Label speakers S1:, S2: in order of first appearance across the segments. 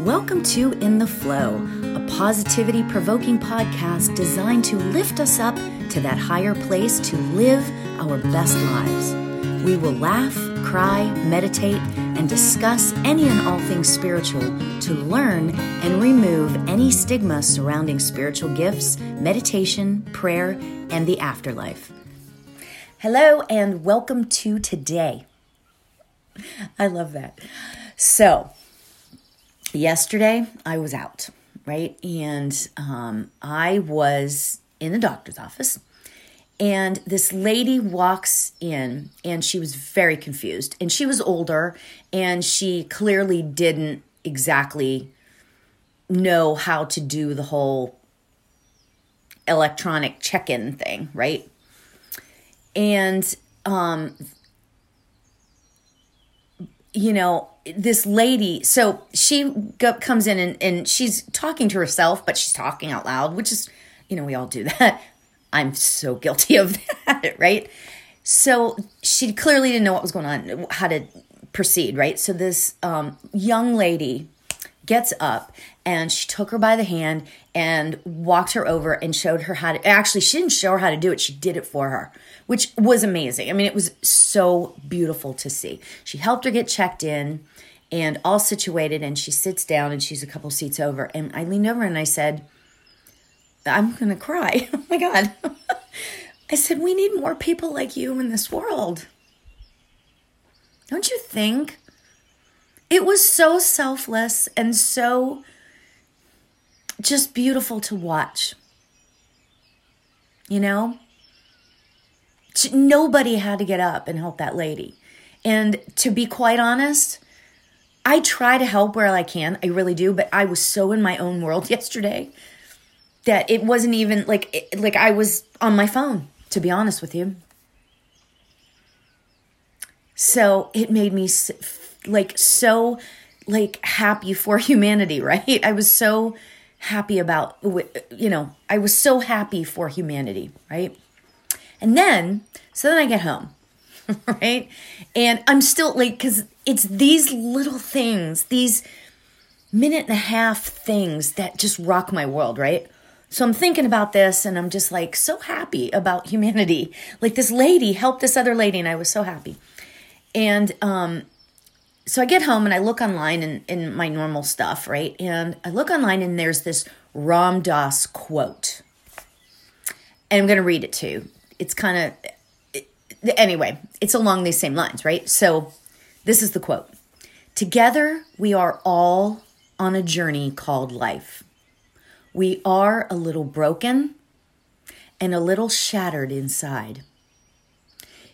S1: Welcome to In the Flow, a positivity provoking podcast designed to lift us up to that higher place to live our best lives. We will laugh, cry, meditate, and discuss any and all things spiritual to learn and remove any stigma surrounding spiritual gifts, meditation, prayer, and the afterlife. Hello, and welcome to today. I love that. So, yesterday I was out, right? And um, I was in the doctor's office. And this lady walks in and she was very confused. And she was older and she clearly didn't exactly know how to do the whole electronic check in thing, right? And, um, you know, this lady, so she go, comes in and, and she's talking to herself, but she's talking out loud, which is, you know, we all do that. I'm so guilty of that, right? So she clearly didn't know what was going on, how to proceed, right? So this um, young lady gets up and she took her by the hand and walked her over and showed her how to actually she didn't show her how to do it she did it for her which was amazing. I mean it was so beautiful to see. She helped her get checked in and all situated and she sits down and she's a couple seats over. And i leaned over and i said i'm gonna cry. Oh my god. I said we need more people like you in this world. Don't you think? It was so selfless and so just beautiful to watch. You know? Nobody had to get up and help that lady. And to be quite honest, I try to help where I can. I really do, but I was so in my own world yesterday that it wasn't even like like I was on my phone, to be honest with you. So, it made me like so like happy for humanity, right? I was so happy about you know, I was so happy for humanity, right? And then so then I get home, right? And I'm still like cuz it's these little things, these minute and a half things that just rock my world, right? So I'm thinking about this and I'm just like so happy about humanity. Like this lady helped this other lady and I was so happy. And um so I get home and I look online in, in my normal stuff, right? And I look online and there's this Ram Dass quote. And I'm going to read it to you. It's kind of, anyway, it's along these same lines, right? So this is the quote Together we are all on a journey called life. We are a little broken and a little shattered inside.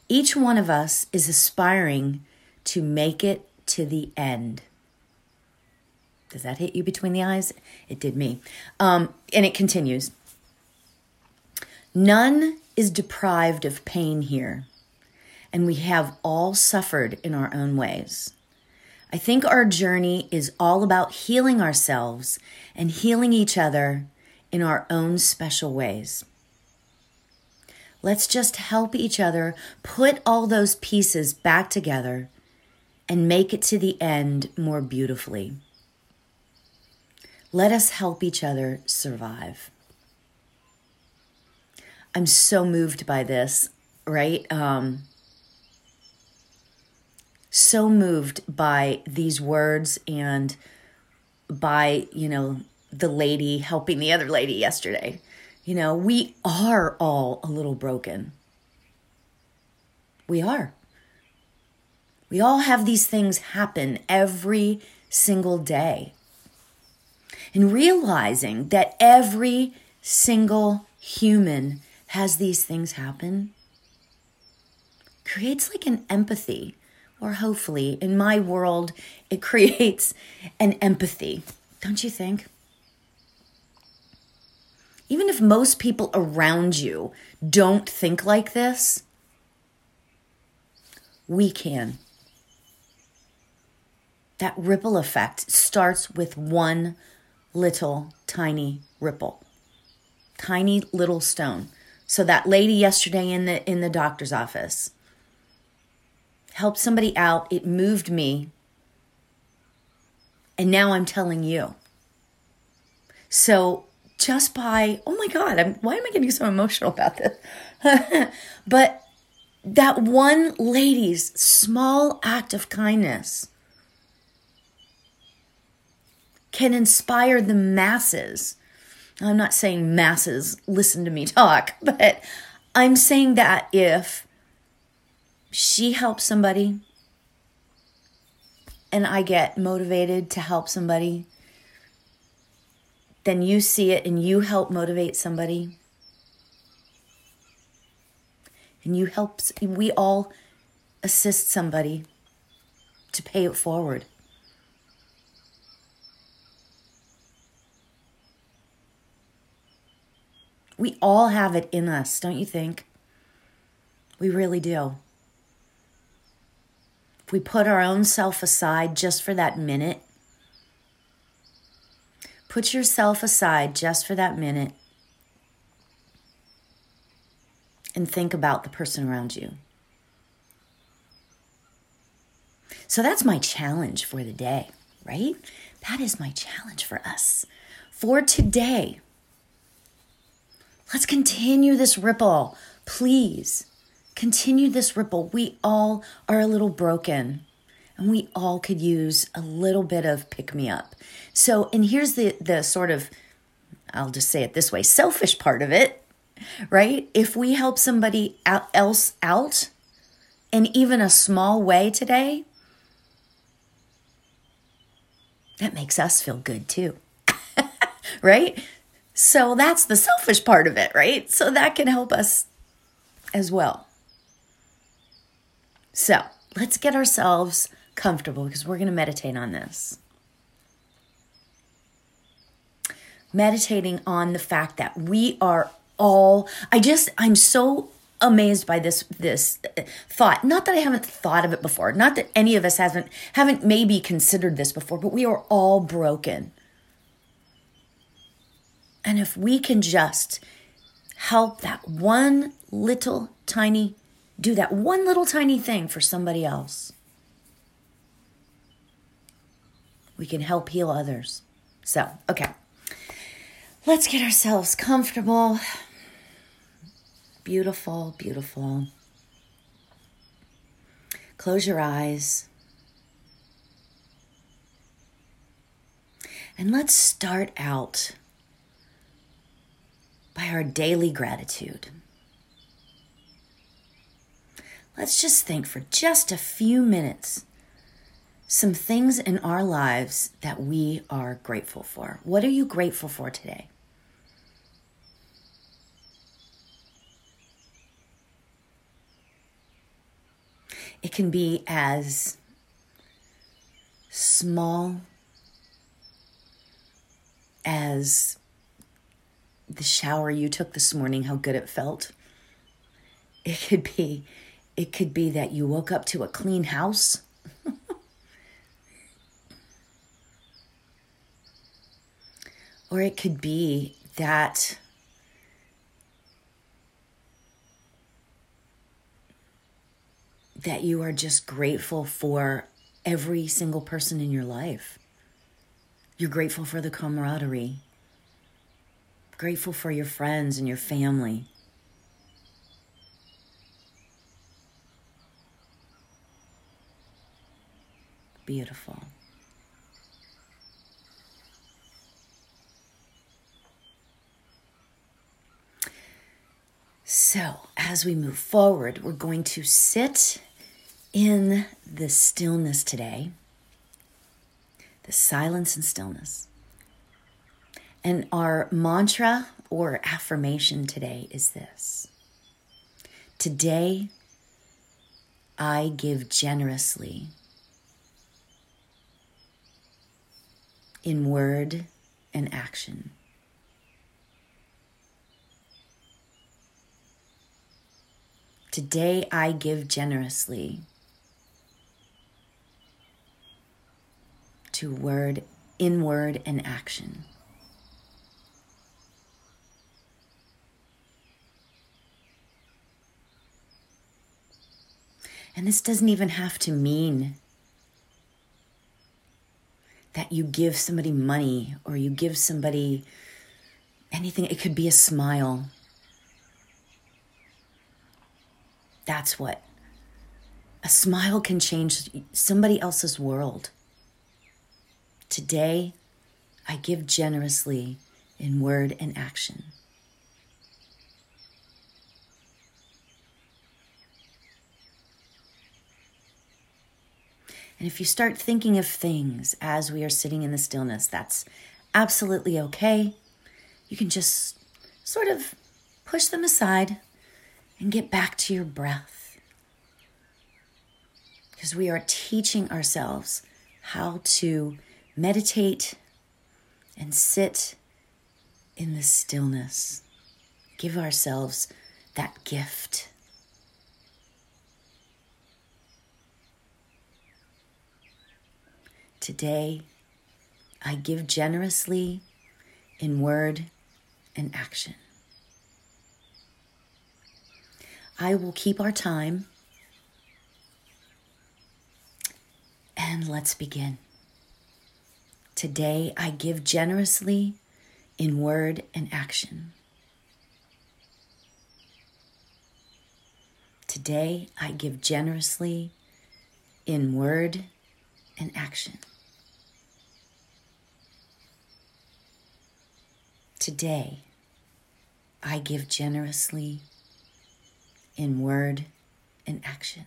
S1: Each one of us is aspiring to make it to the end. Does that hit you between the eyes? It did me. Um, and it continues None is deprived of pain here, and we have all suffered in our own ways. I think our journey is all about healing ourselves and healing each other in our own special ways. Let's just help each other put all those pieces back together and make it to the end more beautifully. Let us help each other survive. I'm so moved by this, right? Um, so moved by these words and by, you know, the lady helping the other lady yesterday. You know, we are all a little broken. We are. We all have these things happen every single day. And realizing that every single human has these things happen creates like an empathy, or hopefully, in my world, it creates an empathy. Don't you think? Even if most people around you don't think like this, we can that ripple effect starts with one little tiny ripple tiny little stone so that lady yesterday in the in the doctor's office helped somebody out it moved me And now I'm telling you. So just by, oh my God, I'm, why am I getting so emotional about this? but that one lady's small act of kindness can inspire the masses. I'm not saying masses listen to me talk, but I'm saying that if she helps somebody and I get motivated to help somebody, then you see it and you help motivate somebody. And you help, we all assist somebody to pay it forward. We all have it in us, don't you think? We really do. If we put our own self aside just for that minute, put yourself aside just for that minute and think about the person around you. So that's my challenge for the day, right? That is my challenge for us for today. Let's continue this ripple. Please continue this ripple. We all are a little broken and we all could use a little bit of pick me up. So, and here's the the sort of I'll just say it this way, selfish part of it, right? If we help somebody else out in even a small way today, that makes us feel good too. right? So that's the selfish part of it, right? So that can help us as well. So let's get ourselves comfortable because we're going to meditate on this. Meditating on the fact that we are all, I just, I'm so amazed by this this thought not that i haven't thought of it before not that any of us haven't haven't maybe considered this before but we are all broken and if we can just help that one little tiny, do that one little tiny thing for somebody else, we can help heal others. So, okay, let's get ourselves comfortable. Beautiful, beautiful. Close your eyes. And let's start out by our daily gratitude. Let's just think for just a few minutes some things in our lives that we are grateful for. What are you grateful for today? It can be as small as the shower you took this morning, how good it felt. It could be it could be that you woke up to a clean house. or it could be that that you are just grateful for every single person in your life. You're grateful for the camaraderie grateful for your friends and your family. Beautiful. So, as we move forward, we're going to sit in the stillness today, the silence and stillness. And our mantra or affirmation today is this Today, I give generously in word and action. Today, I give generously to word, in word and action. And this doesn't even have to mean that you give somebody money or you give somebody anything. It could be a smile. That's what. A smile can change somebody else's world. Today, I give generously in word and action. And if you start thinking of things as we are sitting in the stillness, that's absolutely okay. You can just sort of push them aside and get back to your breath. Because we are teaching ourselves how to meditate and sit in the stillness. Give ourselves that gift. Today, I give generously in word and action. I will keep our time. And let's begin. Today, I give generously in word and action. Today, I give generously in word and action. Today, I give generously in word and action.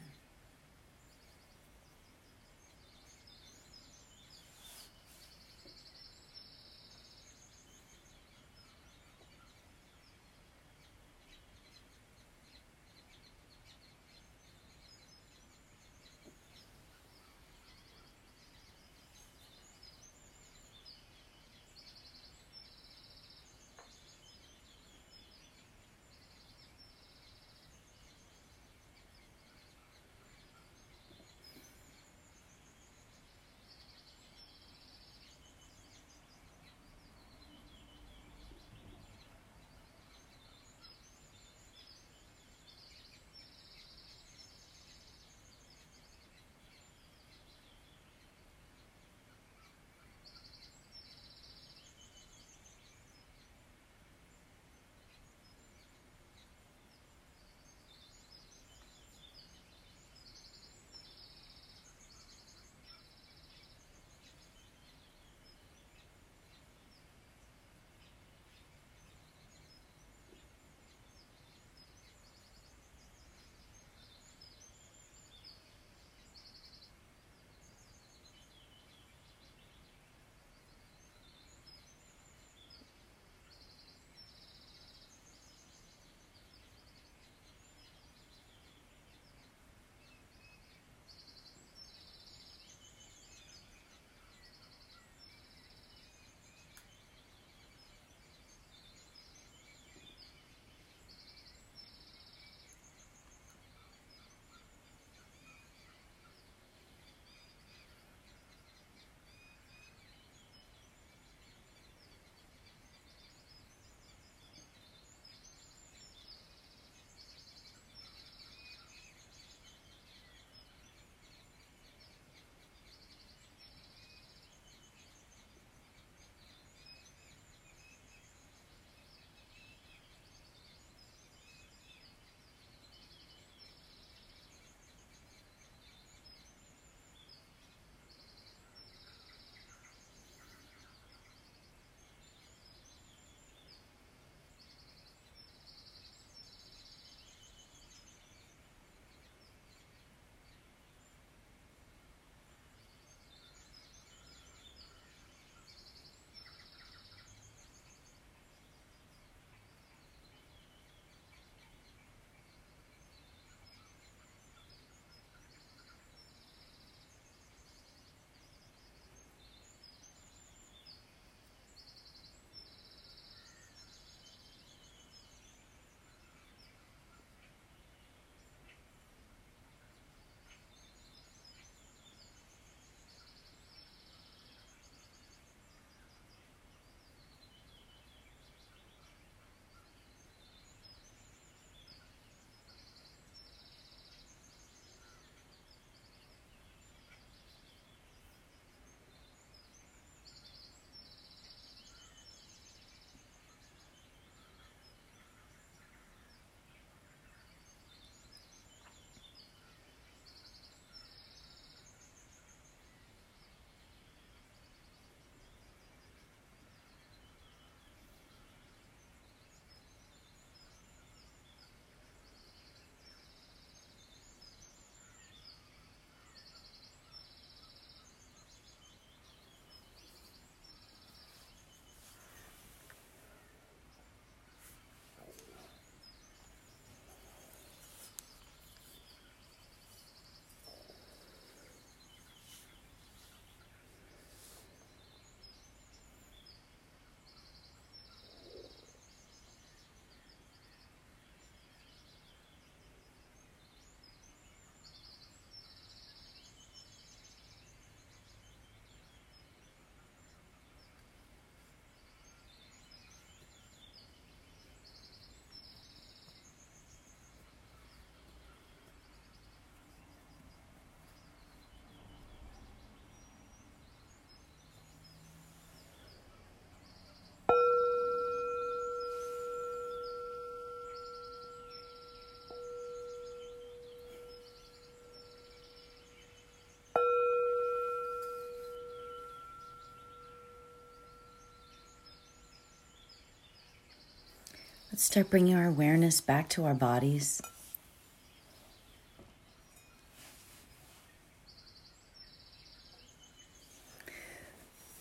S1: Let's start bringing our awareness back to our bodies.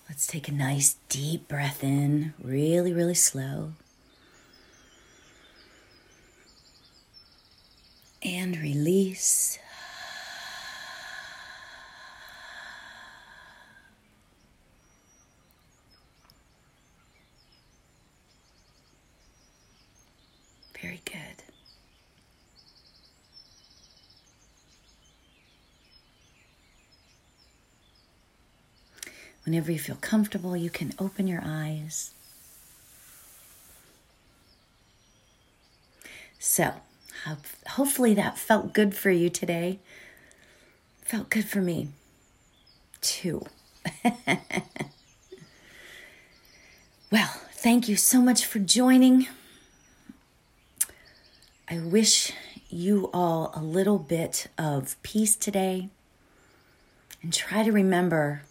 S1: Let's take a nice deep breath in, really, really slow. And release. Very good. Whenever you feel comfortable, you can open your eyes. So, hopefully that felt good for you today. Felt good for me too. well, thank you so much for joining. I wish you all a little bit of peace today and try to remember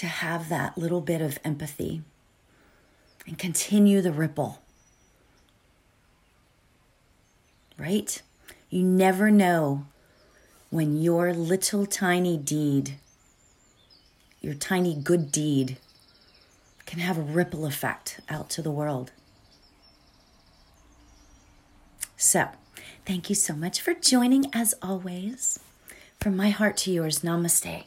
S1: to have that little bit of empathy and continue the ripple. Right? You never know when your little tiny deed, your tiny good deed, can have a ripple effect out to the world. So, thank you so much for joining as always. From my heart to yours, namaste.